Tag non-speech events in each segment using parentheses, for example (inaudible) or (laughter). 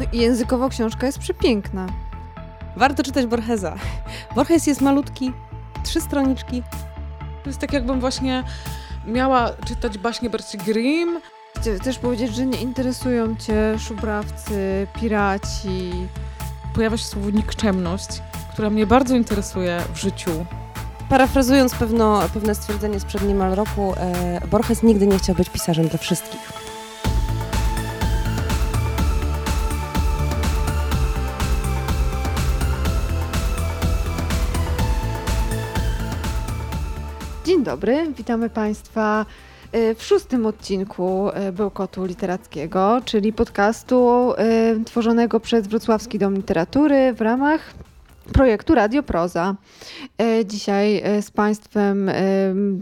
No i językowo książka jest przepiękna. Warto czytać Borgesa. Borges jest malutki, trzy stroniczki. To jest tak, jakbym właśnie miała czytać baśnie Bercy Grimm. Chcę też powiedzieć, że nie interesują cię szubrawcy, piraci. Pojawia się słowo nikczemność, która mnie bardzo interesuje w życiu. Parafrazując pewno, pewne stwierdzenie sprzed niemal roku, e, Borges nigdy nie chciał być pisarzem dla wszystkich. Dzień dobry, witamy Państwa e, w szóstym odcinku e, Bełkotu Literackiego, czyli podcastu e, tworzonego przez Wrocławski Dom Literatury w ramach projektu Radio Proza. Dzisiaj z Państwem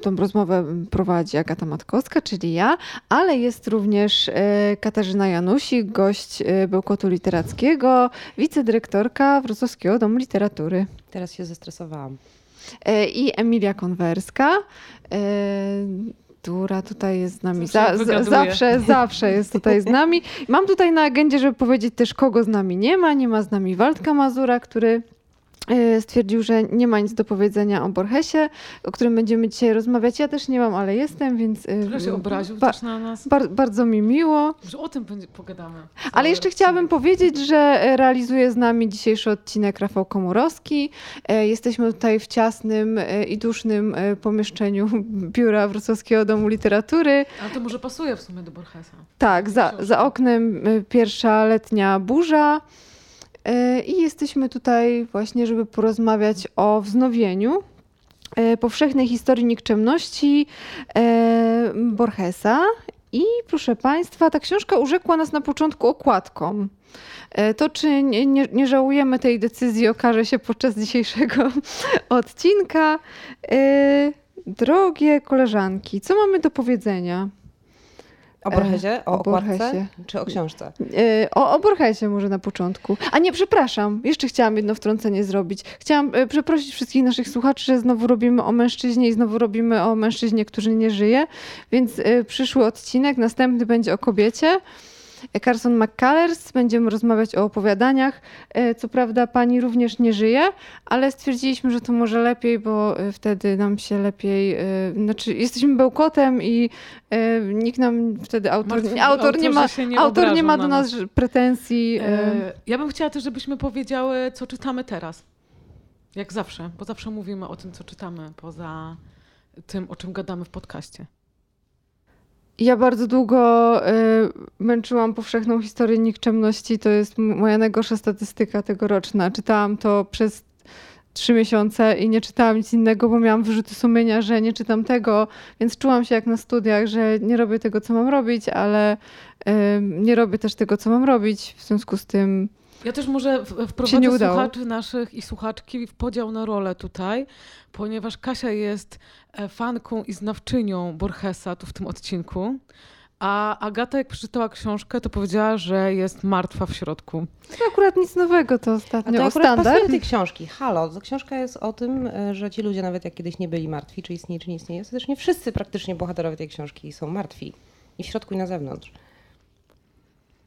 tą rozmowę prowadzi Agata Matkowska, czyli ja, ale jest również Katarzyna Janusik, gość Bełkotu Literackiego, wicedyrektorka Wrocławskiego Domu Literatury. Teraz się zestresowałam. E, i Emilia Konwerska, e, która tutaj jest z nami. Zawsze, za, zawsze, zawsze jest tutaj z nami. Mam tutaj na agendzie, żeby powiedzieć też, kogo z nami nie ma. Nie ma z nami Waldka Mazura, który stwierdził, że nie ma nic do powiedzenia o Borgesie, o którym będziemy dzisiaj rozmawiać. Ja też nie mam, ale jestem, więc... E, Trochę się obraził ba też na nas. Bar bardzo mi miło. Że o tym pogadamy. Ale jeszcze chciałabym powiedzieć, że e, realizuje z nami dzisiejszy odcinek Rafał Komorowski. Jesteśmy tutaj w ciasnym i dusznym pomieszczeniu (laughs) Biura Wrocławskiego Domu Literatury. A to może pasuje w sumie do Borgesa. Tak, za, za oknem pierwsza letnia burza. E, I jesteśmy tutaj właśnie, żeby porozmawiać o wznowieniu e, powszechnej historii nikczemności e, Borgesa. I proszę Państwa, ta książka urzekła nas na początku okładką. To, czy nie, nie, nie, żałujemy tej decyzji, okaże się podczas dzisiejszego (laughs) odcinka. Drogie koleżanki, co mamy do powiedzenia? O Borgesie? O, o Borgesie. Czy o książce? E, o, o może na początku. A nie, przepraszam, jeszcze chciałam jedno wtrącenie zrobić. Chciałam e, przeprosić wszystkich naszych słuchaczy, że znowu robimy o mężczyźnie i znowu robimy o mężczyźnie, który nie żyje. Więc e, przyszły odcinek, następny będzie o kobiecie. Carson McCullers. Będziemy rozmawiać o opowiadaniach. E, co prawda pani również nie żyje, ale stwierdziliśmy, że to może lepiej, bo e, wtedy nam się lepiej, e, znaczy jesteśmy bełkotem i nikt nam wtedy, autor, autor, nie, ma, nie autor nie ma do nas, nas pretensji. Ja bym chciała też, żebyśmy powiedziały, co czytamy teraz. Jak zawsze, bo zawsze mówimy o tym, co czytamy, poza tym, o czym gadamy w podcaście. Ja bardzo długo y, męczyłam powszechną historię nikczemności. To jest moja najgorsza statystyka tegoroczna. Czytałam to przez trzy miesiące i nie czytałam nic innego, bo miałam wyrzuty sumienia, że nie czytam tego, więc czułam się jak na studiach, że nie robię tego, co mam robić, ale nie robię też tego, co mam robić. W związku z tym ja też może wprowadzę słuchaczy naszych i słuchaczki w podział na rolę tutaj, ponieważ Kasia jest fanką i znawczynią Borgesa tu w tym odcinku. A Agata, jak przeczytała książkę, to powiedziała, że jest martwa w środku. To akurat nic nowego to ostatnio. A to o standard. tej książki. Halo, to książka jest o tym, e, że ci ludzie nawet jak kiedyś nie byli martwi, czy istnieje, czy nie istnieje, to też nie wszyscy praktycznie bohaterowie tej książki są martwi. I w środku, i na zewnątrz.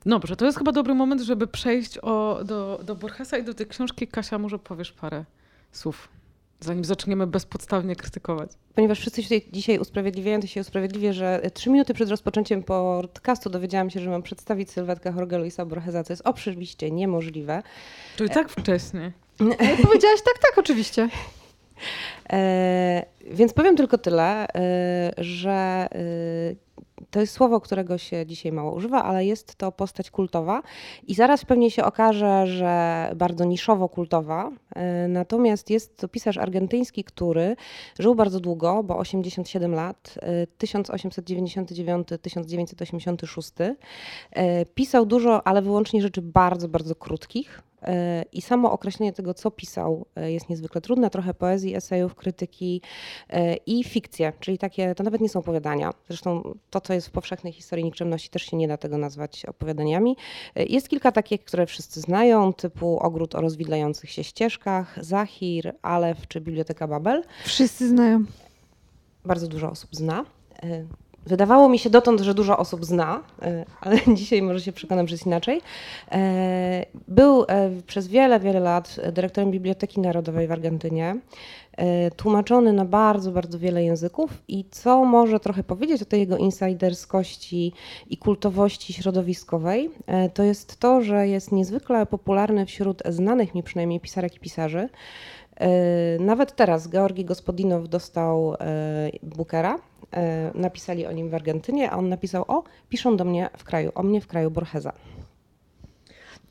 Dobrze, to jest chyba dobry moment, żeby przejść o, do, do Borgesa i do tej książki. Kasia, może powiesz parę słów, zanim zaczniemy bezpodstawnie krytykować. Ponieważ wszyscy się dzisiaj usprawiedliwiają, to się usprawiedliwię, że trzy minuty przed rozpoczęciem podcastu dowiedziałam się, że mam przedstawić sylwetkę Jorge Luisa Borgesa, co jest oczywiście niemożliwe. Czyli tak wcześnie. Powiedziałaś tak, tak, oczywiście. E, więc powiem tylko tyle, e, że e, to jest słowo, którego się dzisiaj mało używa, ale jest to postać kultowa i zaraz pewnie się okaże, że bardzo niszowo kultowa. E, natomiast jest to pisarz argentyński, który żył bardzo długo, bo 87 lat, 1899-1986. E, pisał dużo, ale wyłącznie rzeczy bardzo, bardzo krótkich. I samo określenie tego, co pisał, e, jest niezwykle trudne. Trochę poezji, esejów, krytyki e, i fikcje, czyli takie, to nawet nie są opowiadania. Zresztą to, co jest w powszechnej historii nikczemności, też się nie da tego nazwać opowiadaniami. E, jest kilka takich, które wszyscy znają, typu Ogród o rozwidlających się ścieżkach, Zahir, Alef czy Biblioteka Babel. Wszyscy znają. Bardzo dużo osób zna. Wydawało mi się dotąd, że dużo osób zna, e, ale (laughs) dzisiaj może się przekonam, że jest inaczej. E, był przez wiele, wiele lat dyrektorem Biblioteki Narodowej w Argentynie. Tłumaczony na bardzo, bardzo wiele języków i co może trochę powiedzieć o tej jego insiderskości i kultowości środowiskowej, to jest to, że jest niezwykle popularny wśród znanych mi przynajmniej pisarek i pisarzy. Nawet teraz Georgi Gospodinow dostał Bookera E, napisali o nim w Argentynie, a on napisał: O, piszą do mnie w kraju, o mnie w kraju Borgesa.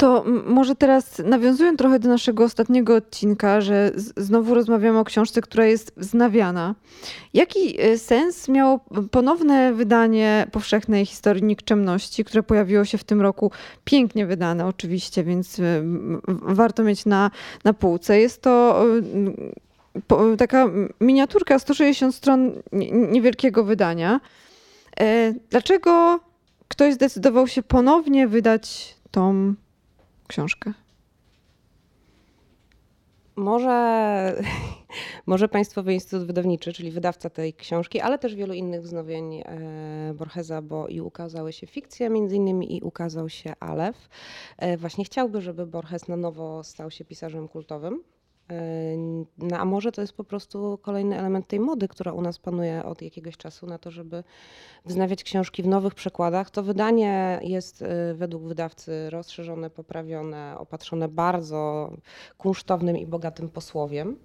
To może teraz nawiązując trochę do naszego ostatniego odcinka, że znowu rozmawiamy o książce, która jest wznawiana. Jaki e, sens miało ponowne wydanie powszechnej historii nikczemności, które pojawiło się w tym roku? Pięknie wydane oczywiście, więc e, warto mieć na, na półce. Jest to taka miniaturka 160 stron niewielkiego wydania. E, dlaczego ktoś zdecydował się ponownie wydać tą książkę? Może, (laughs) może Państwowy Instytut Wydawniczy, czyli wydawca tej książki, ale też wielu innych wznowień e, Borgesa, bo i ukazały się fikcje między innymi i ukazał się Alef. E, właśnie chciałby, żeby Borges na nowo stał się pisarzem kultowym. No a może to jest po prostu kolejny element tej mody, która u nas panuje od jakiegoś czasu na to, żeby wznawiać książki w nowych przekładach. To wydanie jest y, według wydawcy rozszerzone, poprawione, opatrzone bardzo kunsztownym i bogatym posłowiem.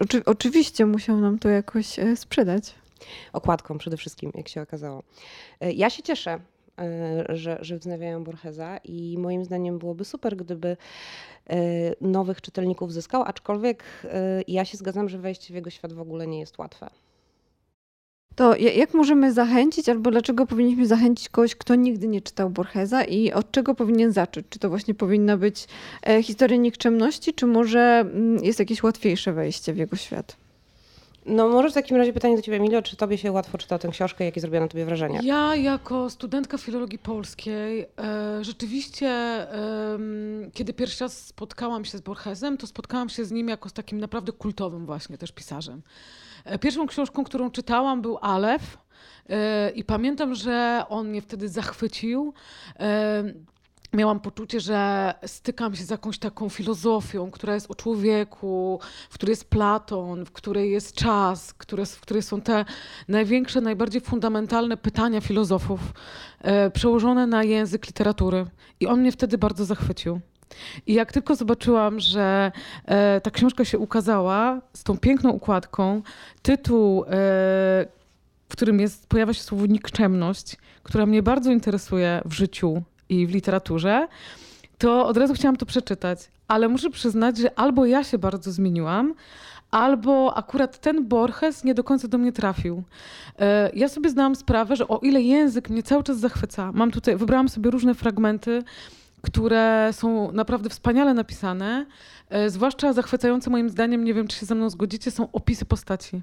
Oczy, oczywiście musiał nam to jakoś e, sprzedać. Okładką przede wszystkim, jak się okazało. E, ja się cieszę, że, że wznawiają Borgesa i moim zdaniem byłoby super, gdyby Y, nowych czytelników zyskał, aczkolwiek y, ja się zgadzam, że wejście w jego świat w ogóle nie jest łatwe. To jak możemy zachęcić, albo dlaczego powinniśmy zachęcić kogoś, kto nigdy nie czytał Borgesa i od czego powinien zacząć? Czy to właśnie powinna być e, historia nikczemności, czy może mm, jest jakieś łatwiejsze wejście w jego świat? No może w takim razie pytanie do Ciebie, Emilio, czy Tobie się łatwo czyta tę książkę, jakie zrobiła na Tobie wrażenie? Ja jako studentka filologii polskiej e, rzeczywiście, e, kiedy pierwszy raz spotkałam się z Borgesem, to spotkałam się z nim jako z takim naprawdę kultowym właśnie też pisarzem. E, pierwszą książką, którą czytałam był Alef e, i pamiętam, że on mnie wtedy zachwycił e, miałam poczucie, że stykam się z jakąś taką filozofią, która jest o człowieku, w której jest Platon, w której jest czas, które, w której są te największe, najbardziej fundamentalne pytania filozofów e, przełożone na język literatury. I on mnie wtedy bardzo zachwycił. I jak tylko zobaczyłam, że e, ta książka się ukazała z tą piękną układką, tytuł, e, w którym jest, pojawia się słowo nikczemność, która mnie bardzo interesuje w życiu i w literaturze, to od razu chciałam to przeczytać. Ale muszę przyznać, że albo ja się bardzo zmieniłam, albo akurat ten Borges nie do końca do mnie trafił. E, ja sobie zdałam sprawę, że o ile język mnie cały czas zachwyca, mam tutaj, wybrałam sobie różne fragmenty, które są naprawdę wspaniale napisane, e, zwłaszcza zachwycające moim zdaniem, nie wiem czy się ze mną zgodzicie, są opisy postaci.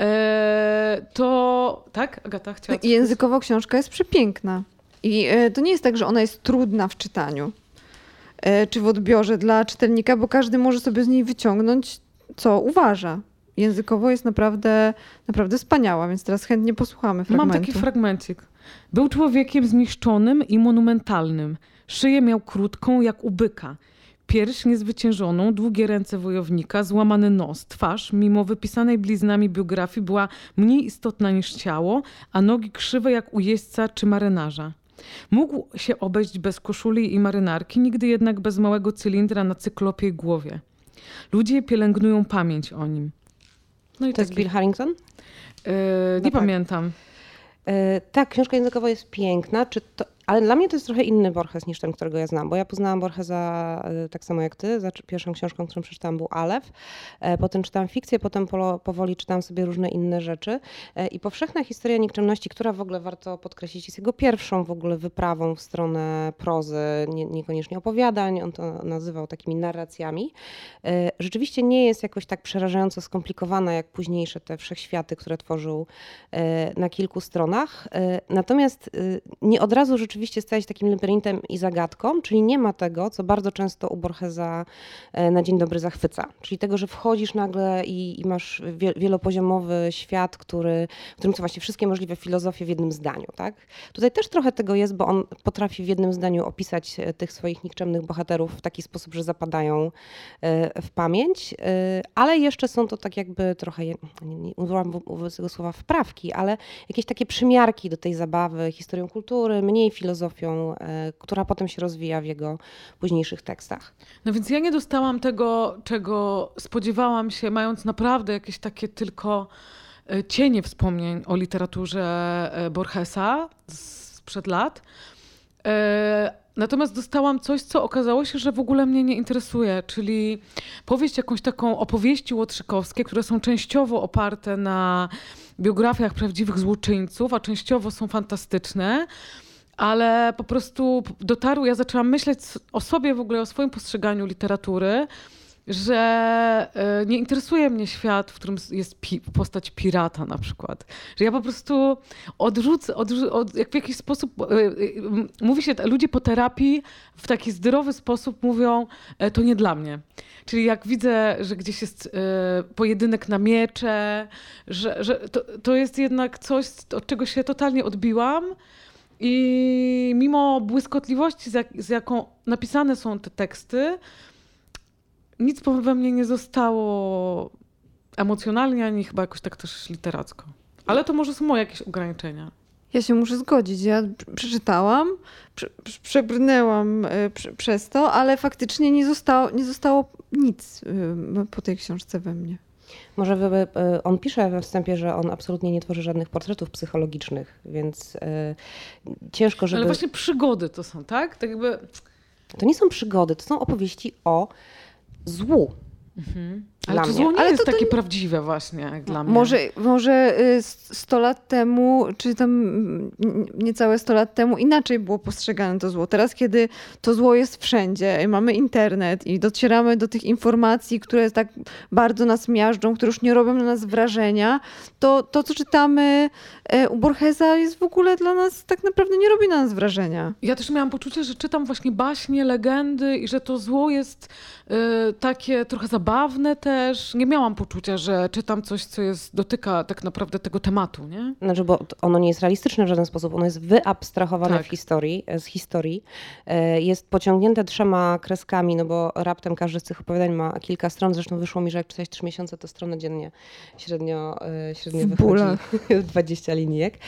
E, to tak, Agata chciała. Językowo książka jest przepiękna. I e, to nie jest tak, że ona jest trudna w czytaniu e, czy w odbiorze dla czytelnika, bo każdy może sobie z niej wyciągnąć, co uważa. Językowo jest naprawdę, naprawdę wspaniała, więc teraz chętnie posłuchamy fragmentu. Mam taki fragmencik. Był człowiekiem zniszczonym i monumentalnym. Szyję miał krótką jak u byka. Pierś niezwyciężoną, długie ręce wojownika, złamany nos, twarz, mimo wypisanej bliznami biografii, była mniej istotna niż ciało, a nogi krzywe jak u jeźdźca czy marynarza. Mógł się obejść bez koszuli i marynarki, nigdy jednak bez małego cylindra na cyklopiej głowie. Ludzie pielęgnują pamięć o nim. No i to taki... jest Bill Harrington? Yy, nie no tak. pamiętam. Yy, tak, książka językowa jest piękna. Czy to, ale dla mnie to jest trochę inny Borges niż ten, którego ja znam, bo ja poznałam Borgesa e, tak samo jak ty. Pierwszą książką, którą przeczytałam był Alef. E, potem czytałam fikcję, potem powoli czytałam sobie różne inne rzeczy. E, I powszechna historia nikczemności, która w ogóle warto podkreślić, jest jego pierwszą w ogóle wyprawą w stronę prozy, nie, niekoniecznie opowiadań, on to nazywał takimi narracjami. Rzeczywiście nie jest jakoś tak przerażająco skomplikowana jak późniejsze te wszechświaty, które tworzył na kilku stronach. Natomiast nie od razu rzeczywiście rzeczywiście staje się takim labiryntem i zagadką, czyli nie ma tego, co bardzo często u Borgesa e, na dzień dobry zachwyca. Czyli tego, że wchodzisz nagle i, i masz wielopoziomowy świat, który, w którym są właśnie wszystkie możliwe filozofie w jednym zdaniu. Tak? Tutaj też trochę tego jest, bo on potrafi w jednym zdaniu opisać e, tych swoich nikczemnych bohaterów w taki sposób, że zapadają e, w pamięć, ale jeszcze są to tak jakby trochę, nie, nie użyłam tego słowa wprawki, ale jakieś takie przymiarki do tej zabawy historią kultury, mniej filozofią, e, która potem się rozwija w jego późniejszych tekstach. No więc ja nie dostałam tego, czego spodziewałam się, mając naprawdę jakieś takie tylko e, cienie wspomnień o literaturze e, Borgesa sprzed lat. Natomiast dostałam coś, co okazało się, że w ogóle mnie nie interesuje, czyli powieść jakąś taką opowieści łotrzykowskie, które są częściowo oparte na biografiach prawdziwych złoczyńców, a częściowo są fantastyczne ale po prostu dotarły, ja zaczęłam myśleć o sobie w ogóle, o swoim postrzeganiu literatury, że e, nie interesuje mnie świat, w którym jest pi postać pirata na przykład. Że ja po prostu odrzucę, odrzu od, jak w jakiś sposób, e, e, mówi się, ludzie po terapii w taki zdrowy sposób mówią, to nie dla mnie. Czyli jak widzę, że gdzieś jest pojedynek na miecze, że, że to, to jest jednak coś, od czego się totalnie odbiłam, i mimo błyskotliwości, z, jak, z, jaką napisane są te teksty, nic we mnie nie zostało emocjonalnie, ani chyba jakoś tak też literacko. Ale to może są moje jakieś ograniczenia. Ja się muszę zgodzić. Ja przeczytałam, prze, przebrnęłam e, prze, przez to, ale faktycznie nie zostało, nie zostało nic e, po tej książce we mnie. Może e, on pisze we wstępie, że on absolutnie nie tworzy żadnych portretów psychologicznych, więc ciężko, żeby... Ale właśnie przygody to są, tak? Tak jakby... To nie są przygody, to są opowieści o złu. Mhm. Ale to zło nie Ale jest to, takie to... prawdziwe właśnie, jak dla mnie. Może, może 100 y, lat temu, czy tam niecałe 100 lat temu inaczej było postrzegane to zło. Teraz, kiedy to zło jest wszędzie, mamy internet i docieramy do tych informacji, które tak bardzo nas miażdżą, które już nie robią na nas wrażenia, to to, co czytamy e, u Borgesa jest w ogóle dla nas, tak naprawdę nie robi na nas wrażenia. Ja też miałam poczucie, że czytam właśnie baśnie, legendy i że to zło jest y, takie trochę zabawne też, też nie miałam poczucia, że czytam coś, co jest, dotyka tak naprawdę tego tematu, nie? Znaczy, bo ono nie jest realistyczne w żaden sposób, ono jest wyabstrahowane tak. w historii, z historii. E, jest pociągnięte trzema kreskami, no bo raptem każdy z tych opowiadań ma kilka stron, zresztą wyszło mi, że jak czytać trzy miesiące, to stronę dziennie średnio, e, średnio w wychodzi 20 (laughs) linijek.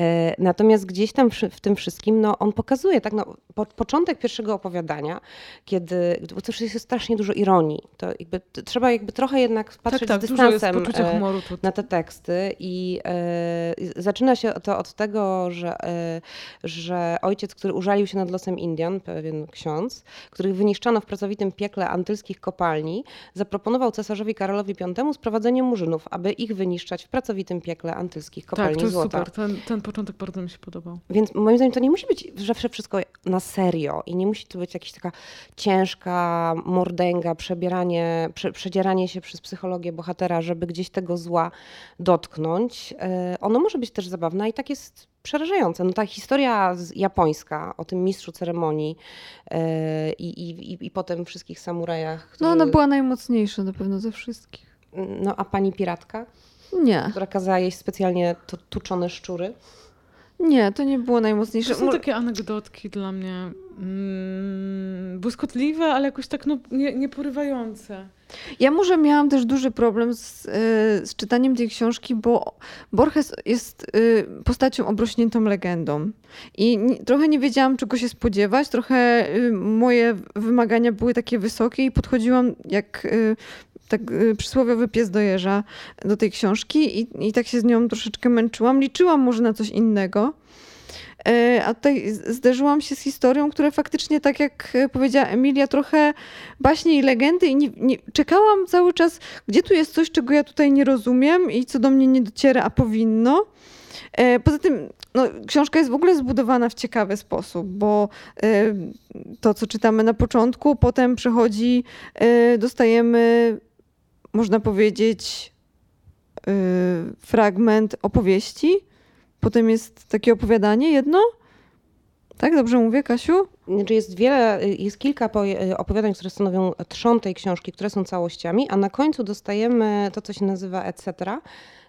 E, natomiast gdzieś tam w tym wszystkim, no on pokazuje, tak, no, po, początek pierwszego opowiadania, kiedy, bo to jest strasznie dużo ironii, to jakby trzeba jakby trochę jednak patrzeć tak, tak, z dystansem e, na te teksty i e, zaczyna się to od tego, że, e, że ojciec, który użalił się nad losem Indian, pewien ksiądz, których wyniszczano w pracowitym piekle antylskich kopalni, zaproponował cesarzowi Karolowi V sprowadzenie murzynów, aby ich wyniszczać w pracowitym piekle antylskich tak, kopalni tak, to jest złota. super. Ten, ten początek bardzo mi się podobał. Więc moim zdaniem to nie musi być zawsze wszystko na serio i nie musi to być jakaś taka ciężka mordęga, przebieranie, prze, przedzieranie się przez psychologię bohatera, żeby gdzieś tego zła dotknąć. E, ono może być też zabawne i tak jest przerażające. No ta historia japońska o tym mistrzu ceremonii e, i, i, i potem wszystkich samurajach. Który... No ona była najmocniejsza na pewno ze wszystkich. No a pani piratka? Nie. Która kazała jeść specjalnie tuczone szczury? Nie, to nie było najmocniejsze. To są takie anegdotki dla mnie mm, błyskotliwe, ale jakoś tak no, nie, nieporywające. Ja może miałam też duży problem z, y, z czytaniem tej książki, bo Borges jest y, postacią obrośniętą legendą. I trochę nie wiedziałam, czego się spodziewać. Trochę y, moje wymagania były takie wysokie i podchodziłam jak tak przysłowiowy pies dojeżdża do tej książki i, i tak się z nią troszeczkę męczyłam. Liczyłam może na coś innego. E, a tutaj zderzyłam się z historią, która faktycznie, tak jak powiedziała Emilia, trochę baśnie i legendy i nie, nie, czekałam cały czas, gdzie tu jest coś, czego ja tutaj nie rozumiem i co do mnie nie dociera, a powinno. E, poza tym no, książka jest w ogóle zbudowana w ciekawy sposób, bo e, to, co czytamy na początku, potem przechodzi, dostajemy, można powiedzieć, fragment opowieści, Potem jest takie opowiadanie jedno, Tak, dobrze mówię, Kasiu? Znaczy jest wiele, jest kilka opowiadań, które stanowią trzon tej książki, które są całościami, a na końcu dostajemy to, co się nazywa etc.,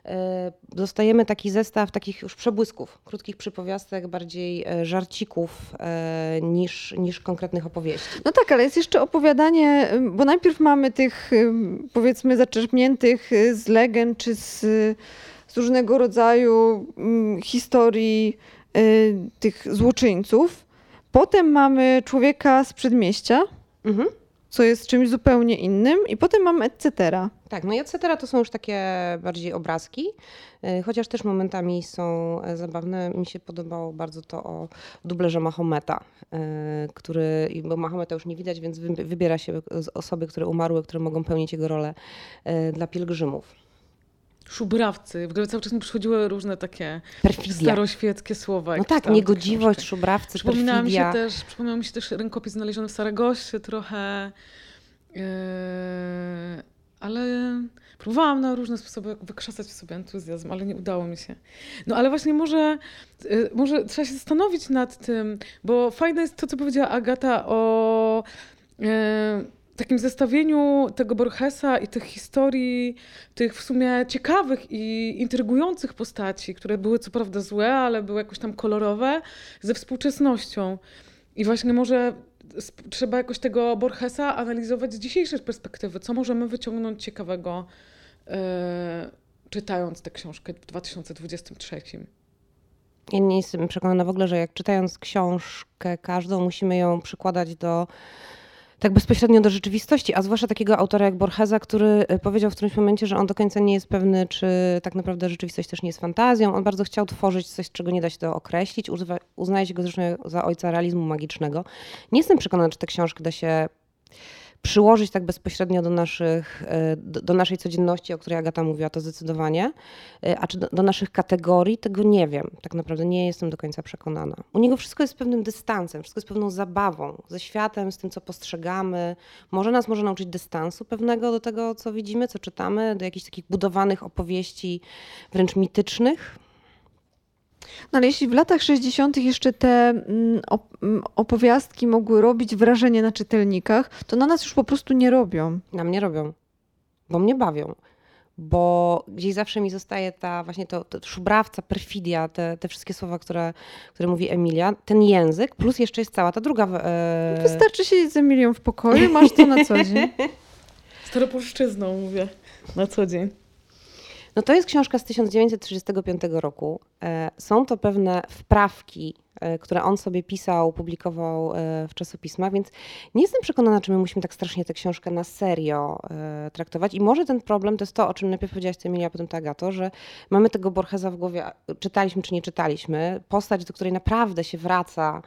E, dostajemy taki zestaw takich już przebłysków, krótkich przypowiastek, bardziej e, żarcików e, niż, niż konkretnych opowieści. No tak, ale jest jeszcze opowiadanie, bo najpierw mamy tych powiedzmy zaczerpniętych z legend czy z, z różnego rodzaju historii tych złoczyńców. Potem mamy człowieka z przedmieścia. Mhm co jest czymś zupełnie innym i potem mam etc. Tak, no i etc. to są już takie bardziej obrazki, y, chociaż też momentami są e, zabawne. Mi się podobało bardzo to o dublerze Mahometa, y, który, bo Mahometa już nie widać, więc wybiera się osoby, które umarły, które mogą pełnić jego rolę y, dla pielgrzymów szubrawcy. W ogóle cały czas mi przychodziły różne takie Perfidia. staroświeckie słowa. No tak, niegodziwość, szubrawcy, przypomina mi się też, Przypomniał mi się też rękopis znaleziony w Saragosie trochę. Yy, ale próbowałam na różne sposoby wykrzesać w sobie entuzjazm, ale nie udało mi się. No ale właśnie może, yy, może trzeba się zastanowić nad tym, bo fajne jest to, co powiedziała Agata o... Yy, takim zestawieniu tego Borgesa i tych historii, tych w sumie ciekawych i intrygujących postaci, które były co prawda złe, ale były jakoś tam kolorowe, ze współczesnością. I właśnie może trzeba jakoś tego Borgesa analizować z dzisiejszej perspektywy. Co możemy wyciągnąć ciekawego, yy, czytając tę książkę w 2023? Ja nie jestem przekonana w ogóle, że jak czytając książkę każdą, musimy ją przykładać do tak bezpośrednio do rzeczywistości, a zwłaszcza takiego autora jak Borgesa, który y, powiedział w którymś momencie, że on do końca nie jest pewny, czy tak naprawdę rzeczywistość też nie jest fantazją. On bardzo chciał tworzyć coś, czego nie da się to określić. uznaje się go zresztą za ojca realizmu magicznego. Nie jestem przekonana, czy tę książkę da się przyłożyć tak bezpośrednio do, naszych, e, do, naszej codzienności, o której Agata mówiła, to zdecydowanie. E, a czy do, do, naszych kategorii, tego nie wiem. Tak naprawdę nie jestem do końca przekonana. U niego wszystko jest pewnym dystansem, wszystko jest pewną zabawą ze światem, z tym, co postrzegamy. Może nas może nauczyć dystansu pewnego do tego, co widzimy, co czytamy, do jakichś takich budowanych opowieści wręcz mitycznych. No ale jeśli w latach 60. jeszcze te mm, mm, opowiastki mogły robić wrażenie na czytelnikach, to na nas już po prostu nie robią. Na mnie robią, bo mnie bawią. Bo gdzieś zawsze mi zostaje ta właśnie to, to szubrawca, perfidia, te, te wszystkie słowa, które, które mówi Emilia, ten język, plus jeszcze jest cała ta druga. E... Wystarczy siedzieć z Emilią w pokoju, masz to na co dzień. (laughs) Staropolszczyzną mówię na co dzień. No to jest książka z 1935 roku. E, są to pewne wprawki które on sobie pisał, publikował e, w czasopismach, więc nie jestem przekonana, czy my musimy tak strasznie tę książkę na serio e, traktować. I może ten problem to jest to, o czym najpierw powiedziałaś ty Emilia, a potem ta Agato, że mamy tego Borgesa w głowie, czytaliśmy czy nie czytaliśmy, postać, do której naprawdę się wraca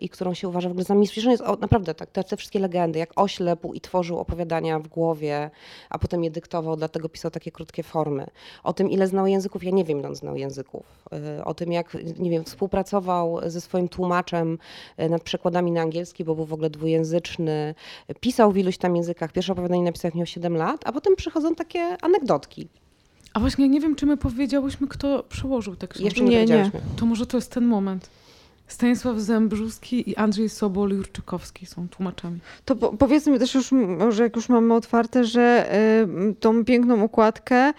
i którą się uważa w ogóle za mistrz. Jest naprawdę tak, te, te, wszystkie legendy, jak oślepł i tworzył opowiadania w głowie, a potem je dyktował, dlatego pisał takie krótkie formy. O tym, ile znał języków, ja nie wiem, ile on znał języków. O tym, jak, nie wiem, współpracował pracował ze swoim tłumaczem e, nad przekładami na angielski, bo był w ogóle dwujęzyczny. Pisał w iluś tam językach. Pierwsze opowiadanie napisał, jak miał 7 lat, a potem przychodzą takie anegdotki. A właśnie nie wiem, czy my powiedziałyśmy, kto przełożył te książki. Jeszcze nie, nie, nie. To może to jest ten moment. Stanisław Zembrzuski i Andrzej Sobol-Jurczykowski są tłumaczami. To po, powiedzmy też już, że jak już mamy otwarte, że y, tą piękną okładkę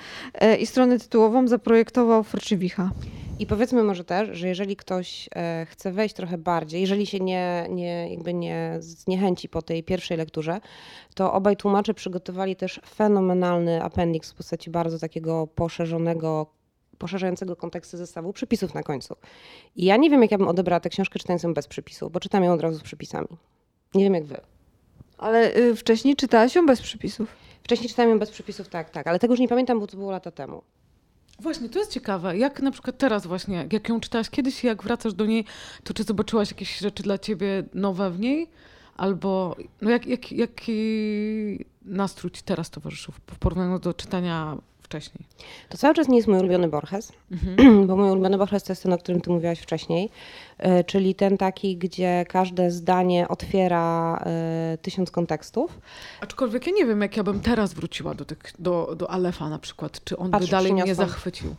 y, i stronę tytułową zaprojektował Frczywicha. I powiedzmy może też, że jeżeli ktoś e, chce wejść trochę bardziej, jeżeli się nie, nie, jakby nie zniechęci po tej pierwszej lekturze, to obaj tłumacze przygotowali też fenomenalny appendix w postaci bardzo takiego poszerzonego, poszerzającego konteksty zestawu przypisów na końcu. I ja nie wiem, jak ja bym odebrała tę książkę czytając ją bez przypisów, bo czytam ją od razu z przypisami. Nie wiem, jak wy. Ale y, wcześniej czytałaś ją bez przypisów? Wcześniej czytałam ją bez przypisów, tak, tak, ale tego już nie pamiętam, bo to było lata temu. Właśnie, to jest ciekawe. Jak na przykład teraz właśnie, jak ją czytałaś kiedyś jak wracasz do niej, to czy zobaczyłaś jakieś rzeczy dla ciebie nowe w niej? Albo no jak, jak, jaki nastrój ci teraz towarzyszył w porównaniu do czytania wcześniej? To cały czas nie jest mój ulubiony Borges, mhm. (clears throat) bo mój ulubiony Borges to jest ten, o którym ty mówiłaś wcześniej, e, czyli ten taki, gdzie każde zdanie otwiera y, tysiąc kontekstów. Aczkolwiek ja nie wiem, jak ja bym teraz wróciła do, tych, do, do Alefa na przykład, czy on Patrz, by dalej mnie zachwycił.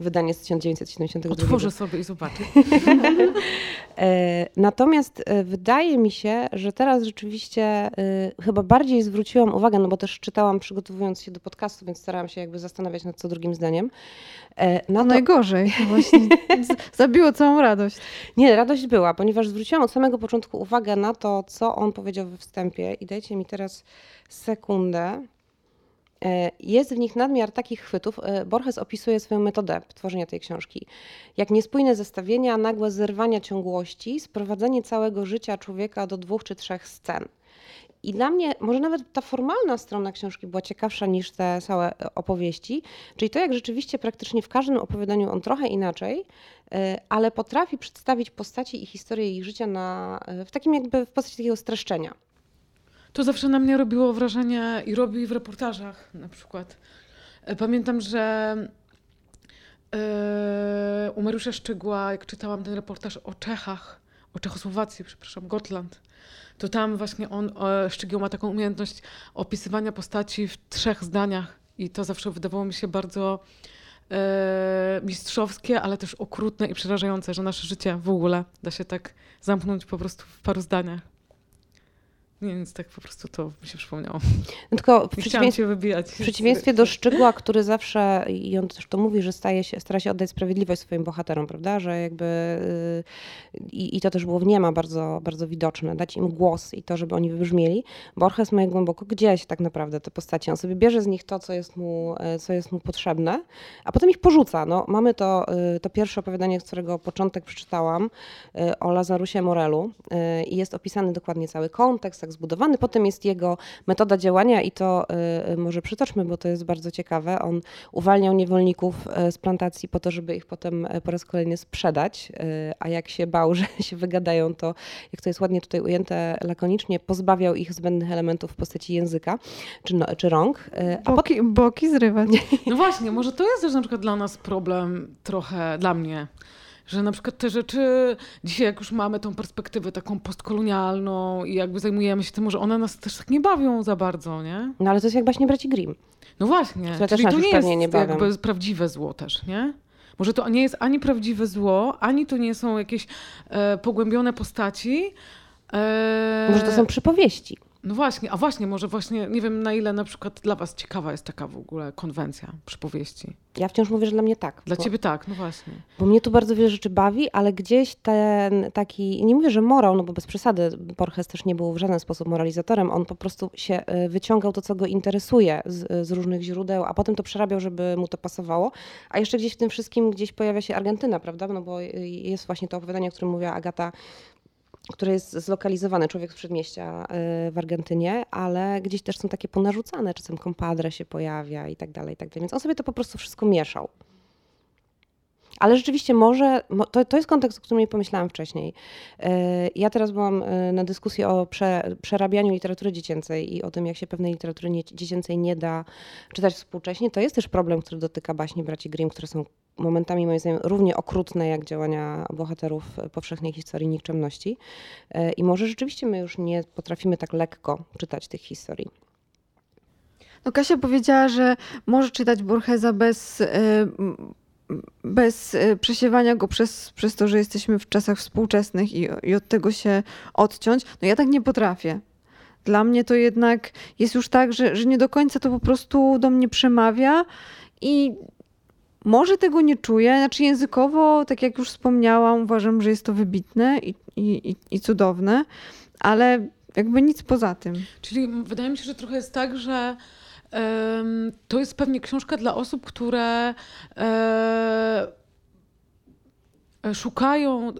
Wydanie z 1972. Otworzę sobie i zobaczę. (laughs) E, natomiast e, wydaje mi się, że teraz rzeczywiście e, chyba bardziej zwróciłam uwagę, no bo też czytałam przygotowując się do podcastu, więc starałam się jakby zastanawiać nad co drugim zdaniem. Na to... Najgorzej (laughs) właśnie. Zabiło całą radość. Nie, radość była, ponieważ zwróciłam od samego początku uwagę na to, co on powiedział we wstępie i dajcie mi teraz sekundę. E, jest w nich nadmiar takich chwytów. E, Borges opisuje swoją metodę tworzenia tej książki. Jak niespójne zestawienia, nagłe zerwania ciągłości, sprowadzenie całego życia człowieka do dwóch czy trzech scen. I dla mnie może nawet ta formalna strona książki była ciekawsza niż te całe e, opowieści, czyli to, jak rzeczywiście praktycznie w każdym opowiadaniu on trochę inaczej, ale potrafi przedstawić postaci i historię ich życia na, w takim jakby w postaci takiego streszczenia. To zawsze na mnie robiło wrażenie i robi w reportażach na przykład. E, pamiętam, że yy, u Mariusza Szczygła, jak czytałam ten reportaż o Czechach, o Czechosłowacji, przepraszam, Gotland, to tam właśnie on, Szczygieł ma taką umiejętność opisywania postaci w trzech zdaniach i to zawsze wydawało mi się bardzo e, mistrzowskie, ale też okrutne i przerażające, że nasze życie w ogóle da się tak zamknąć po prostu w paru zdaniach. Nie, więc tak po prostu to mi się przypomniało. No tylko w przeciwieństwie, wybijać. w przeciwieństwie do Szczygła, który zawsze, i on też to mówi, że staje się, stara się oddać sprawiedliwość swoim bohaterom, prawda? Że jakby yy, i to też było w Niema bardzo, bardzo widoczne, dać im głos i to, żeby oni wybrzmieli. Borges ma je głęboko gdzieś tak naprawdę te postacie. On sobie bierze z nich to, co jest mu, e, co jest mu potrzebne, a potem ich porzuca. No, mamy to, yy, to pierwsze opowiadanie, z którego początek przeczytałam, o Lazarusie Morelu i jest opisany dokładnie cały kontekst, tak zbudowany. Potem jest jego metoda działania i to y, może przytoczmy, bo to jest bardzo ciekawe. On uwalniał niewolników y, z plantacji po to, żeby ich potem y, po raz kolejny sprzedać, a jak się bał, (laughs) że się wygadają, to jak to jest ładnie tutaj ujęte lakonicznie, pozbawiał ich zbędnych elementów w postaci języka czy, no, czy rąk. A boki, pot... boki zrywać. (laughs) No właśnie, może to jest też na przykład dla nas problem trochę, dla mnie, że na przykład te rzeczy, dzisiaj jak już mamy tą perspektywę taką postkolonialną i jakby zajmujemy się tym, że one nas też tak nie bawią za bardzo, nie? No ale to jest jak właśnie braci Grimm. No właśnie, Które czyli to nie jest nie jakby prawdziwe zło też, nie? Może to nie jest ani prawdziwe zło, ani to nie są jakieś e, pogłębione postaci. E... Może to są przypowieści. No właśnie, a właśnie, może właśnie, nie wiem na ile na przykład dla was ciekawa jest taka w ogóle konwencja przypowieści. Ja wciąż mówię, że dla mnie tak. Dla bo, ciebie tak, no właśnie. Bo mnie tu bardzo wiele rzeczy bawi, ale gdzieś ten taki, nie mówię, że morał, no bo bez przesady, Borges też nie był w żaden sposób moralizatorem, on po prostu się y, wyciągał to, co go interesuje z, z różnych źródeł, a potem to przerabiał, żeby mu to pasowało. A jeszcze gdzieś w tym wszystkim gdzieś pojawia się Argentyna, prawda? No bo y, jest właśnie to opowiadanie, o którym mówiła Agata które jest zlokalizowane, człowiek z przedmieścia y, w Argentynie, ale gdzieś też są takie ponarzucane, czasem kompadre się pojawia i tak dalej, i tak dalej. Więc on sobie to po prostu wszystko mieszał. Ale rzeczywiście może, to, to jest kontekst, o którym nie pomyślałam wcześniej. E, ja teraz byłam e, na dyskusji o prze, przerabianiu literatury dziecięcej i o tym, jak się pewnej literatury nie, dziecięcej nie da czytać współcześnie. To jest też problem, który dotyka baśni braci Grimm, które są momentami moim zdaniem równie okrutne jak działania bohaterów powszechnej historii nikczemności. E, I może rzeczywiście my już nie potrafimy tak lekko czytać tych historii. No Kasia powiedziała, że może czytać Borgesa bez bez e, przesiewania go przez, przez to, że jesteśmy w czasach współczesnych i, i od tego się odciąć, no ja tak nie potrafię. Dla mnie to jednak jest już tak, że, że nie do końca to po prostu do mnie przemawia i może tego nie czuję. Znaczy językowo, tak jak już wspomniałam, uważam, że jest to wybitne i, i, i cudowne, ale jakby nic poza tym. Czyli wydaje mi się, że trochę jest tak, że to jest pewnie książka dla osób, które e, szukają e,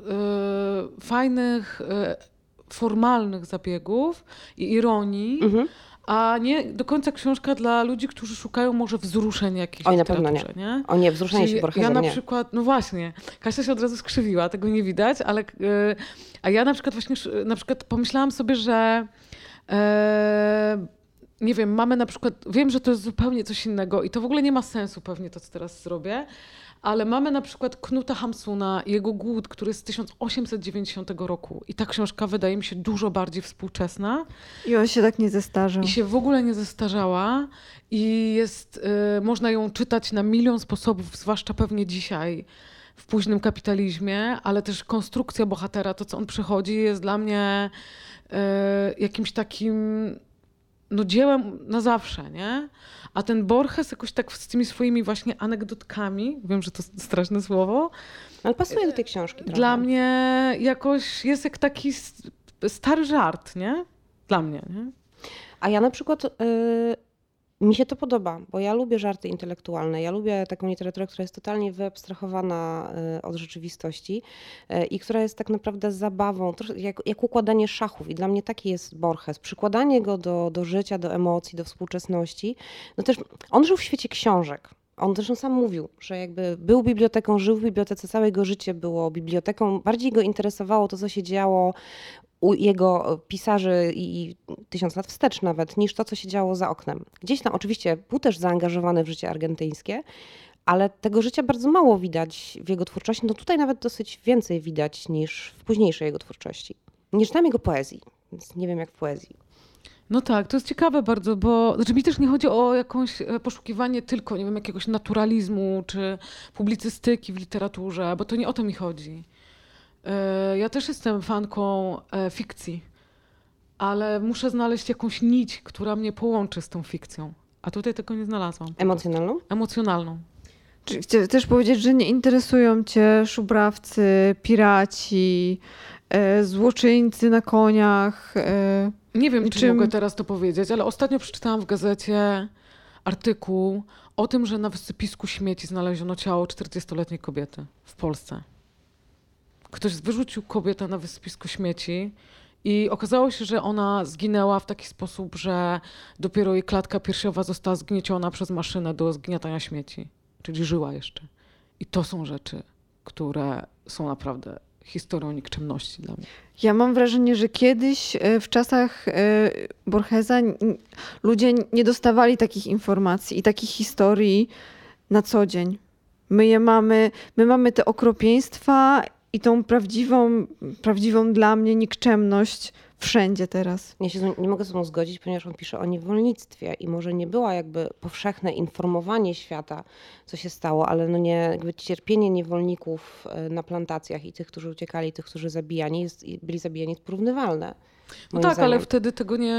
fajnych, e, formalnych zabiegów i ironii. Mhm a nie do końca książka dla ludzi, którzy szukają może wzruszeń jakichś Oj, na pewno nie. nie? O nie, wzruszenie Czyli się Borgesem, Ja na nie. przykład, no właśnie, Kasia się od razu skrzywiła, tego nie widać, ale yy, a ja na przykład właśnie, na przykład pomyślałam sobie, że yy, nie wiem, mamy na przykład, wiem, że to jest zupełnie coś innego i to w ogóle nie ma sensu pewnie to, co teraz zrobię, ale mamy na przykład Knuta Hamsuna i jego Głód, który jest z 1890 roku. I ta książka wydaje mi się dużo bardziej współczesna. I on się tak nie zestarzał. I się w ogóle nie zestarzała. I jest, y, można ją czytać na milion sposobów, zwłaszcza pewnie dzisiaj w późnym kapitalizmie, ale też konstrukcja bohatera, to co on przechodzi, jest dla mnie y, jakimś takim no, dziełem na zawsze, nie? A ten Borges jakoś tak z tymi swoimi właśnie anegdotkami, wiem, że to straszne słowo. Ale pasuje do tej książki. Dla trochę. mnie jakoś jest jak taki stary żart, nie? Dla mnie, nie? A ja na przykład... Yy mi się to podoba, bo ja lubię żarty intelektualne. Ja lubię taką literaturę, która jest totalnie wyabstrahowana e, od rzeczywistości e, i która jest tak naprawdę zabawą, jak, jak układanie szachów. I dla mnie taki jest Borges. Przykładanie go do, do życia, do emocji, do współczesności. No też on żył w świecie książek. On zresztą sam mówił, że jakby był biblioteką, żył w bibliotece, całe jego życie było biblioteką. Bardziej go interesowało to, co się działo u jego pisarzy i tysiąc lat wstecz nawet, niż to, co się działo za oknem. Gdzieś tam oczywiście był też zaangażowany w życie argentyńskie, ale tego życia bardzo mało widać w jego twórczości. No tutaj nawet dosyć więcej widać niż w późniejszej jego twórczości. Niż tam jego poezji. Więc nie wiem jak w poezji. No tak, to jest ciekawe bardzo, bo znaczy mi też nie chodzi o jakąś e, poszukiwanie tylko, nie wiem, jakiegoś naturalizmu czy publicystyki w literaturze, bo to nie o to mi chodzi. E, ja też jestem fanką e, fikcji, ale muszę znaleźć jakąś nić, która mnie połączy z tą fikcją. A tutaj tego nie znalazłam. Emocjonalną? Emocjonalną. Czy chcesz powiedzieć, że nie interesują cię szubrawcy, piraci, e, złoczyńcy na koniach? Nie wiem, czy czym... mogę teraz to powiedzieć, ale ostatnio przeczytałam w gazecie artykuł o tym, że na wysypisku śmieci znaleziono ciało 40-letniej kobiety w Polsce ktoś wyrzucił kobietę na wysypisko śmieci i okazało się, że ona zginęła w taki sposób, że dopiero jej klatka piersiowa została zgnieciona przez maszynę do zgniatania śmieci, czyli żyła jeszcze. I to są rzeczy, które są naprawdę historią nikczemności dla mnie. Ja mam wrażenie, że kiedyś e, w czasach e, Borgesa ludzie nie dostawali takich informacji i takich historii na co dzień. My je mamy, my mamy te okropieństwa i tą prawdziwą, prawdziwą dla mnie nikczemność wszędzie teraz. Ja się nie mogę z tobą zgodzić, ponieważ on pisze o niewolnictwie i może nie była jakby powszechne informowanie świata, co się stało, ale no nie, jakby cierpienie niewolników e, na plantacjach i tych, którzy uciekali, tych, którzy zabijani, jest, byli zabijani, jest porównywalne. No tak, zdaniem. ale wtedy tego nie,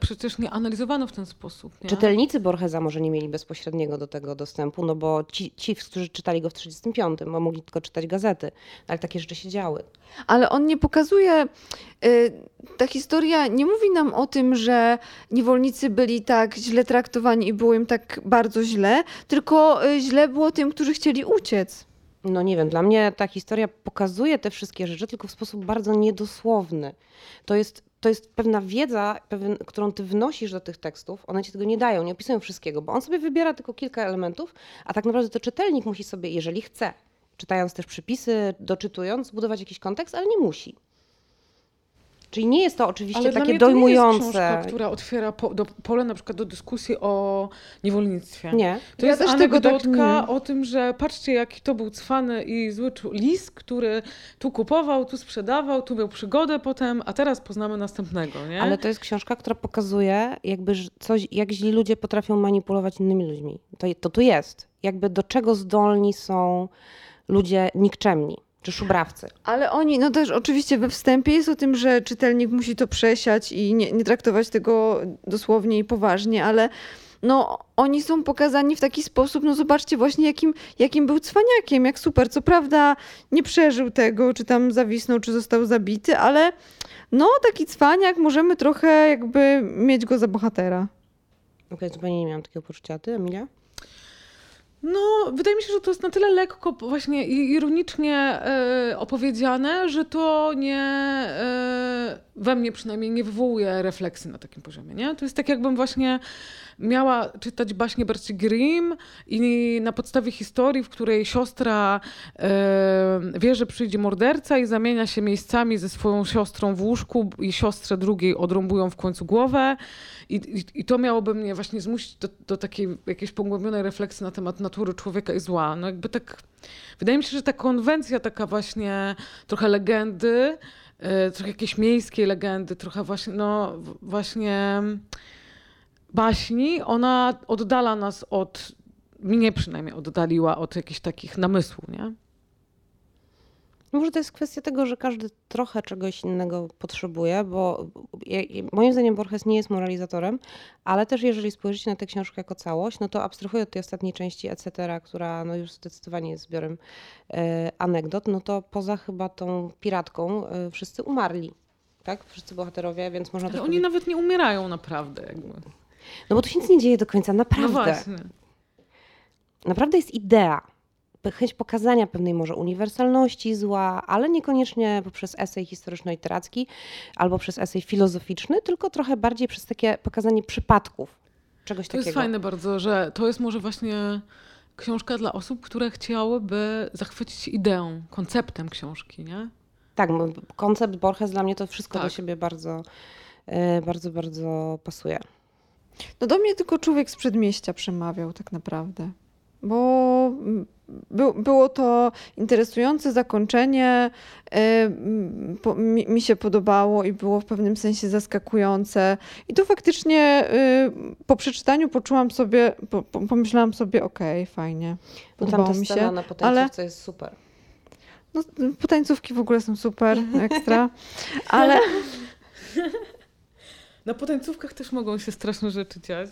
przecież nie analizowano w ten sposób. Nie? Czytelnicy Borgesa może nie mieli bezpośredniego do tego dostępu, no bo ci, ci którzy czytali go w 1935, bo mogli tylko czytać gazety, ale takie rzeczy się działy. Ale on nie pokazuje, y, ta historia nie mówi nam o tym, że niewolnicy byli tak źle traktowani i było im tak bardzo źle, tylko y, źle było tym, którzy chcieli uciec. No nie wiem, dla mnie ta historia pokazuje te wszystkie rzeczy, tylko w sposób bardzo niedosłowny. To jest, to jest pewna wiedza, pewien, którą ty wnosisz do tych tekstów. One ci tego nie dają, nie opisują wszystkiego, bo on sobie wybiera tylko kilka elementów, a tak naprawdę to czytelnik musi sobie, jeżeli chce, czytając też przypisy, doczytując, zbudować jakiś kontekst, ale nie musi. Czyli nie jest to oczywiście Ale takie dojmujące. To nie jest książka, która otwiera po, do, pole na przykład do dyskusji o niewolnictwie. Nie. To ja jest tak anegdotka tak o tym, że patrzcie jaki to był cwany i zły lis, który tu kupował, tu sprzedawał, tu miał przygodę potem, a teraz poznamy następnego. Nie? Ale to jest książka, która pokazuje jakby coś, jak źli ludzie potrafią manipulować innymi ludźmi. To, to tu jest. Jakby do czego zdolni są ludzie nikczemni czy szubrawcy. Ale oni, no też oczywiście we wstępie jest o tym, że czytelnik musi to przesiać i nie, nie traktować tego dosłownie i poważnie, ale no oni są pokazani w taki sposób, no zobaczcie właśnie jakim, jakim był cwaniakiem, jak super. Co prawda nie przeżył tego, czy tam zawisnął, czy został zabity, ale no taki cwaniak, możemy trochę jakby mieć go za bohatera. Okej, okay, zupełnie nie miałam takiego poczucia. Ty, Emilia? No, wydaje mi się, że to jest na tyle lekko, właśnie ironicznie e, opowiedziane, że to nie, e, we mnie przynajmniej nie wywołuje refleksji na takim poziomie, nie? To jest tak, jakbym właśnie miała czytać baśnie Berci Grimm i na podstawie historii, w której siostra e, wie, że przyjdzie morderca i zamienia się miejscami ze swoją siostrą w łóżku i siostrze drugiej odrąbują w końcu głowę i, i, i to miałoby mnie właśnie zmusić do, do takiej jakiejś pogłębionej refleksji na temat natury człowieka i zła. No jakby tak, wydaje mi się, że ta konwencja taka właśnie trochę legendy, e, trochę jakiejś miejskiej legendy, trochę właśnie, no właśnie baśni, ona oddala nas od, mnie przynajmniej oddaliła od jakichś takich namysłów, nie? Może to jest kwestia tego, że każdy trochę czegoś innego potrzebuje, bo moim zdaniem Borges nie jest moralizatorem, ale też jeżeli spojrzycie na tę książkę jako całość, no to abstrahuję od tej ostatniej części etc., która no już zdecydowanie jest zbiorem e, anegdot, no to poza chyba tą piratką e, wszyscy umarli. Tak? Wszyscy bohaterowie, więc można Ale też oni powiedzieć... nawet nie umierają naprawdę. Jakby. No bo tu się nic nie dzieje do końca, naprawdę. No. Naprawdę jest idea chęć pokazania pewnej może uniwersalności zła, ale niekoniecznie poprzez esej historyczno-literacki albo przez esej filozoficzny, tylko trochę bardziej przez takie pokazanie przypadków czegoś to takiego. To jest fajne bardzo, że to jest może właśnie książka dla osób, które chciałyby zachwycić ideą, konceptem książki, nie? Tak, koncept Borges dla mnie to wszystko tak. do siebie bardzo, e, bardzo, bardzo pasuje. No do mnie tylko człowiek z przedmieścia przemawiał tak naprawdę bo by, było to interesujące zakończenie. Y, mi, mi, się podobało i było w pewnym sensie zaskakujące. I to faktycznie y, po przeczytaniu poczułam sobie, po, pomyślałam sobie, okej, okay, fajnie. Podobało mi się. na ale co jest super. No, potańcówki w ogóle są super, (laughs) ekstra, ale... (laughs) Na potańcówkach też mogą się straszne rzeczy dziać.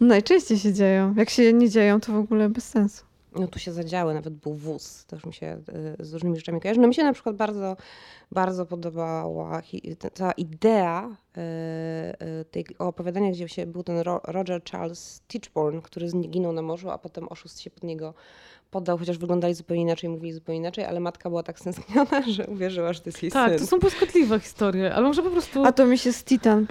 Najczęściej się dzieją. Jak się nie dzieją, to w ogóle bez sensu. No tu się zadziały, nawet był wóz, też mi się e, z różnymi rzeczami kojarzy. No mi się na przykład bardzo, bardzo podobała ta idea e, e, tej opowiadania, gdzie się był ten Roger Charles Tichborne, który zginął na morzu, a potem oszust się pod niego poddał, chociaż wyglądali zupełnie inaczej, mówili zupełnie inaczej, ale matka była tak stęskniona, (laughs) że uwierzyła, że to jest jej tak, syn. Tak, to są błyskotliwe historie, ale może po prostu... A to mi się z Titan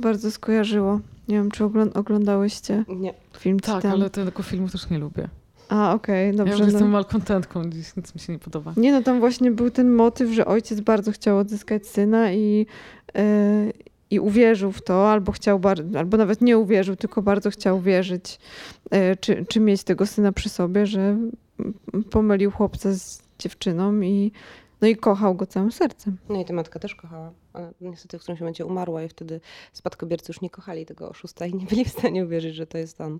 bardzo skojarzyło. Nie wiem, czy oglądałyście nie. film Tak, Titan. ale tego filmu też nie lubię. A, okej, okay, dobrze. Ja no. jestem malkontentką, nic mi się nie podoba. Nie, no tam właśnie był ten motyw, że ojciec bardzo chciał odzyskać syna i, yy, i uwierzył w to, albo chciał, albo nawet nie uwierzył, tylko bardzo chciał wierzyć, yy, czy, czy mieć tego syna przy sobie, że pomylił chłopca z dziewczyną i no i kochał go całym sercem. No i ta matka też kochała. Ona niestety w którymś momencie umarła i wtedy spadkobiercy już nie kochali tego oszusta i nie byli w stanie uwierzyć, że to jest on.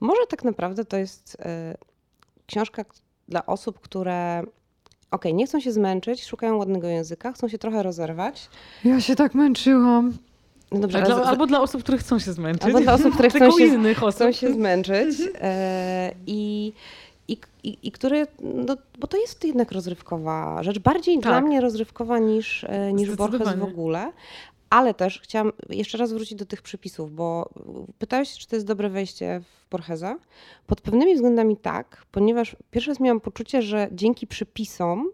Może tak naprawdę to jest e, książka dla osób, które ok, nie chcą się zmęczyć, szukają ładnego języka, chcą się trochę rozerwać. Ja się tak męczyłam. No dobrze, dla, albo dla osób, które chcą się zmęczyć. Albo dla osób, które (laughs) chcą się, chcą się zmęczyć. E, I i, i, i który, no, bo to jest jednak rozrywkowa rzecz, bardziej tak. dla mnie rozrywkowa niż, e, niż Borges w ogóle. Ale też chciałam jeszcze raz wrócić do tych przypisów, bo pytałeś, czy to jest dobre wejście w Borgesa. Pod pewnymi względami tak, ponieważ pierwszy raz miałam poczucie, że dzięki przypisom e,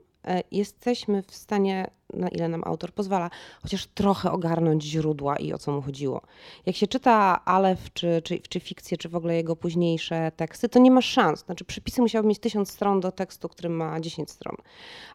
jesteśmy w stanie na ile nam autor pozwala, chociaż trochę ogarnąć źródła i o co mu chodziło. Jak się czyta Alef, czy, czy, czy fikcję, czy w ogóle jego późniejsze teksty, to nie ma szans. Znaczy, przypisy musiały mieć tysiąc stron do tekstu, który ma 10 stron.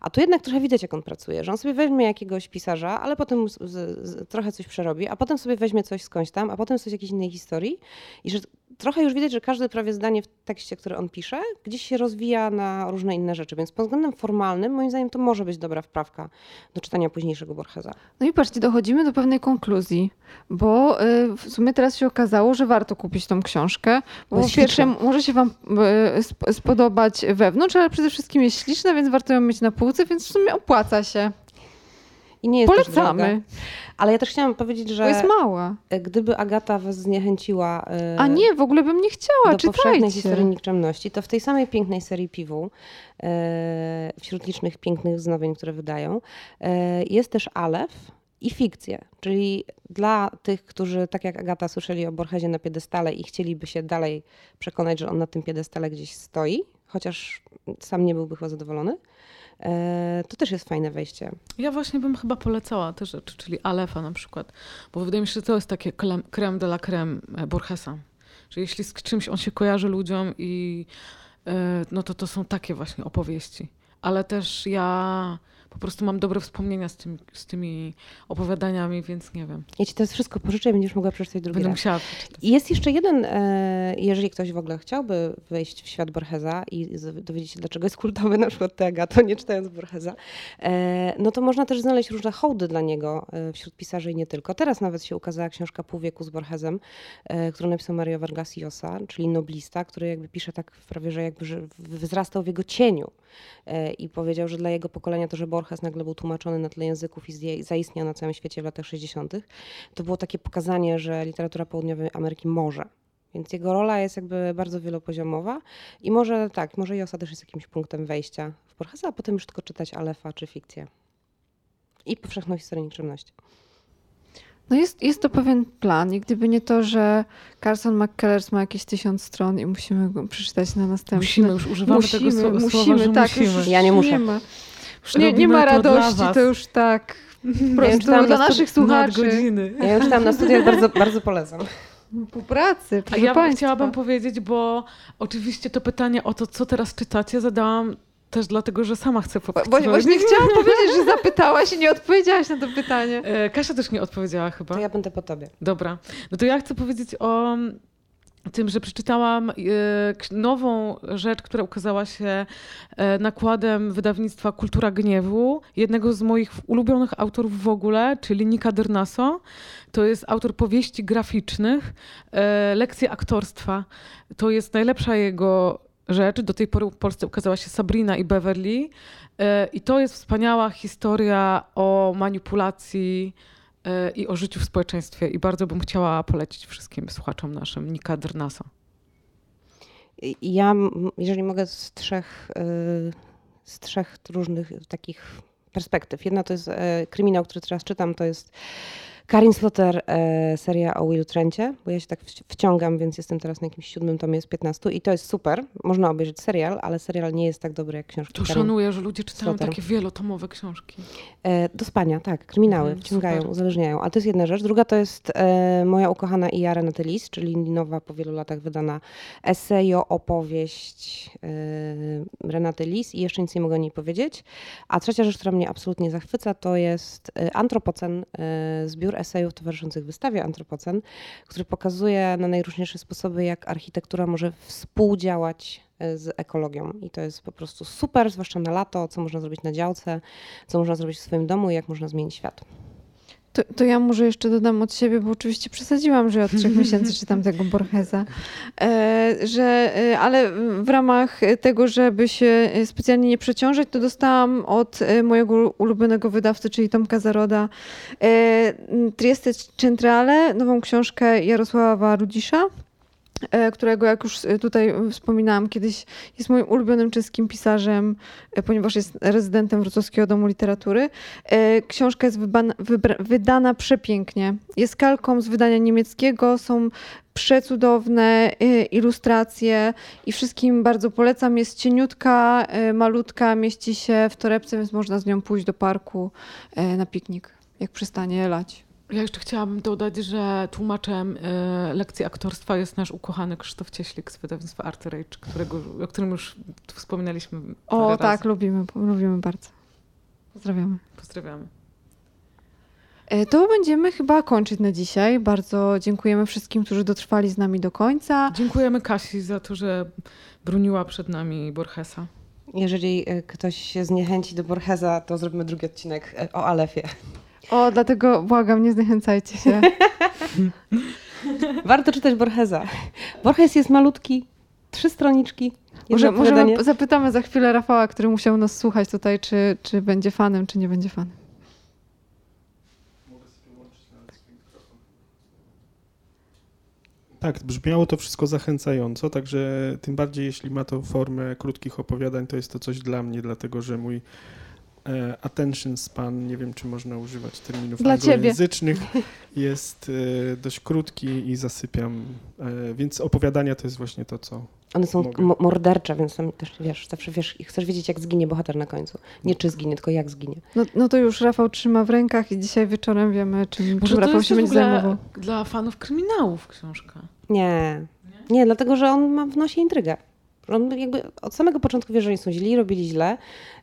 A tu jednak trochę widać, jak on pracuje, że on sobie weźmie jakiegoś pisarza, ale potem z, z, trochę coś przerobi, a potem sobie weźmie coś skądś tam, a potem coś jakiejś innej historii i że trochę już widać, że każde prawie zdanie w tekście, który on pisze, gdzieś się rozwija na różne inne rzeczy. Więc pod względem formalnym, moim zdaniem, to może być dobra wprawka do czytania późniejszego Borgesa. No i patrzcie, dochodzimy do pewnej konkluzji, bo y, w sumie teraz się okazało, że warto kupić tą książkę, bo po pierwsze może się wam y, spodobać wewnątrz, ale przede wszystkim jest śliczna, więc warto ją mieć na półce, więc w sumie opłaca się. I nie jest Polecamy. Ale ja też chciałam powiedzieć, że. Jest mała. Gdyby Agata was zniechęciła. A nie, w ogóle bym nie chciała. Do czytajcie. powszechnej historii nikczemności, to w tej samej pięknej serii Piwu, wśród licznych pięknych wznowień, które wydają, jest też Alef. i fikcję. Czyli dla tych, którzy tak jak Agata słyszeli o Borgesie na piedestale i chcieliby się dalej przekonać, że on na tym piedestale gdzieś stoi, chociaż sam nie byłby chyba zadowolony, e, to też jest fajne wejście. Ja właśnie bym chyba polecała te rzeczy, czyli Alefa na przykład, bo wydaje mi się, że to jest takie creme de la creme e, Borgesa. Że jeśli z czymś on się kojarzy ludziom i e, no to to są takie właśnie opowieści. Ale też ja po prostu mam dobre wspomnienia z, tym, z tymi opowiadaniami, więc nie wiem. Ja ci to wszystko pożyczę i będziesz mogła przeczytać drugi Będę raz. musiała przeczytać. Jest jeszcze jeden, e, jeżeli ktoś w ogóle chciałby wejść w świat Borgesa i dowiedzieć się, dlaczego jest kultowy, na przykład Tega, to nie czytając Borgesa, e, no to można też znaleźć różne hołdy dla niego e, wśród pisarzy i nie tylko. Teraz nawet się ukazała książka Pół wieku z Borgesem, którą napisał Mario Vargas Llosa, czyli noblista, który jakby pisze tak prawie, że jakby że wzrastał w jego cieniu i powiedział, że dla jego pokolenia to, że Borges nagle był tłumaczony na tle języków i zaistniał na całym świecie w latach 60., to było takie pokazanie, że literatura południowej Ameryki może. Więc jego rola jest jakby bardzo wielopoziomowa i może tak, może Josa też jest jakimś punktem wejścia w Borgesa, a potem już tylko czytać Alefa czy fikcję. I powszechną historię nikczemności. No jest, jest to pewien plan i gdyby nie to, że Carson McCullers ma jakieś tysiąc stron i musimy go przeczytać na następny. Musimy, już używamy musimy, tego słowa, musimy, że tak, musimy. Już, ja nie muszę. Nie ma, już nie, nie ma radości, to, to już tak po prostu ja dla naszych słuchaczy. Godziny. Ja już tam na studiach bardzo, bardzo polecam. Po pracy, A ja państwa. chciałabym powiedzieć, bo oczywiście to pytanie o to, co teraz czytacie, zadałam też dlatego, że sama chcę. Bo właśnie (laughs) chciałam powiedzieć, że zapytałaś i nie odpowiedziałaś na to pytanie. E, Kasia też nie odpowiedziała chyba. To ja będę po tobie. Dobra. No to ja chcę powiedzieć o tym, że przeczytałam e, nową rzecz, która ukazała się e, nakładem wydawnictwa Kultura Gniewu, jednego z moich ulubionych autorów w ogóle, czyli Nika Dernaso. To jest autor powieści graficznych, lekcje aktorstwa. To jest najlepsza jego rzecz. Do tej pory w Polsce ukazała się Sabrina i Beverly. E, I to jest wspaniała historia o manipulacji e, i o życiu w społeczeństwie. I bardzo bym chciała polecić wszystkim słuchaczom naszym Nika Drnasa. Ja, jeżeli mogę, z trzech, e, z trzech różnych takich perspektyw. Jedna to jest kryminał, który teraz czytam, to jest Karin Slotter, e, seria o Will Trencie, bo ja się tak wciągam, więc jestem teraz na jakimś siódmym tomie z 15 i to jest super. Można obejrzeć serial, ale serial nie jest tak dobry jak książki. To Karin szanuję, że ludzie czytają Slotter. takie wielotomowe książki. E, do spania, tak. Kryminały mm, wciągają, super. uzależniają. Ale to jest jedna rzecz. Druga to jest e, moja ukochana Ija Renate Lis, czyli nowa po wielu latach wydana esejo, opowieść e, Renate Lis i jeszcze nic nie mogę o niej powiedzieć. A trzecia rzecz, która mnie absolutnie zachwyca, to jest e, Antropocen, e, zbiór esejów towarzyszących wystawie Antropocen, który pokazuje na najróżniejsze sposoby, jak architektura może współdziałać e, z ekologią. I to jest po prostu super, zwłaszcza na lato, co można zrobić na działce, co można zrobić w swoim domu i jak można zmienić świat. To, to, ja może jeszcze dodam od siebie, bo oczywiście przesadziłam, że od trzech miesięcy (laughs) czytam tego Borgesa, e, że, e, ale w ramach tego, żeby się specjalnie nie przeciążać, to dostałam od e, mojego ulubionego wydawcy, czyli Tomka Zaroda, e, Trieste Centrale, nową książkę Jarosława Rudzisza. E, którego, jak już e, tutaj wspominałam kiedyś, jest moim ulubionym czeskim pisarzem, e, ponieważ jest rezydentem Wrocławskiego Domu Literatury. Książka jest wydana przepięknie. Jest kalką z wydania niemieckiego, są przecudowne ilustracje i wszystkim bardzo polecam. Jest cieniutka, malutka, mieści się w torebce, więc można z nią pójść do parku na piknik, jak przestanie lać. Ja jeszcze chciałabym dodać, że tłumaczem y, lekcji aktorstwa jest nasz ukochany Krzysztof Cieślik z wydawnictwa Art Rage, którego, o którym już wspominaliśmy. O tak, razy. lubimy, lubimy bardzo. Pozdrawiamy. Pozdrawiamy. E, to będziemy chyba kończyć na dzisiaj. Bardzo dziękujemy wszystkim, którzy dotrwali z nami do końca. Dziękujemy Kasi za to, że broniła przed nami Borgesa. Jeżeli e, ktoś się zniechęci do Borgesa, to zrobimy drugi odcinek o Alefie. O, dlatego błagam, nie zniechęcajcie się. (laughs) Warto czytać Borgesa. Borges jest malutki, trzy stroniczki. Może, może zapytamy za chwilę Rafała, który musiał nas słuchać tutaj, czy, czy będzie fanem, czy nie będzie fanem. Tak, brzmiało to wszystko zachęcająco, także tym bardziej jeśli ma to formę krótkich opowiadań, to jest to coś dla mnie, dlatego że mój attention span, nie wiem czy można używać terminów Dla anglojęzycznych, ciebie. (laughs) jest e, dość krótki i zasypiam, e, więc opowiadania to jest właśnie to, co one są mordercze, więc tam też wiesz, zawsze wiesz, chcesz wiedzieć, jak zginie bohater na końcu. Nie czy zginie, tylko jak zginie. No, no to już Rafał trzyma w rękach i dzisiaj wieczorem wiemy, czym, czym Rafał się będzie zajmował. Dla fanów kryminałów książka. Nie. Nie, nie dlatego że on ma w nosie intrygę. On jakby od samego początku wie, że oni są źli, robili źle.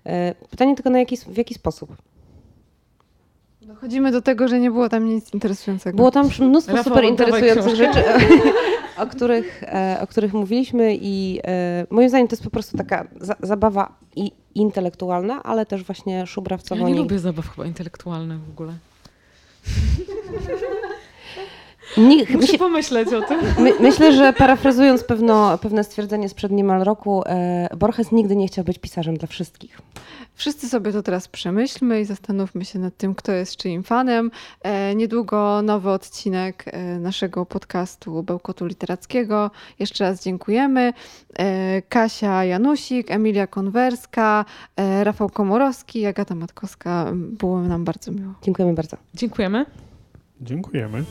E, pytanie tylko na jaki, w jaki sposób. Dochodzimy do tego, że nie było tam nic interesującego. Było tam mnóstwo Rafał, super interesujących rzeczy, (laughs) o których, e, o których mówiliśmy i e, moim zdaniem to jest po prostu taka za, zabawa i intelektualna, ale też właśnie szubrawcowo. Ja nie lubię zabaw chyba intelektualnych w ogóle. (laughs) Nie, Muszę myśl, pomyśleć o tym. My, myślę, że parafrazując pewno, pewne stwierdzenie sprzed niemal roku, e, Borges nigdy nie chciał być pisarzem dla wszystkich. Wszyscy sobie to teraz przemyślmy i zastanówmy się nad tym, kto jest czyim fanem. E, niedługo nowy odcinek e, naszego podcastu Bełkotu Literackiego. Jeszcze raz dziękujemy. E, Kasia Janusik, Emilia Konwerska, e, Rafał Komorowski, Agata Matkowska. Było nam bardzo miło. Dziękujemy bardzo. Dziękujemy. Dziękujemy.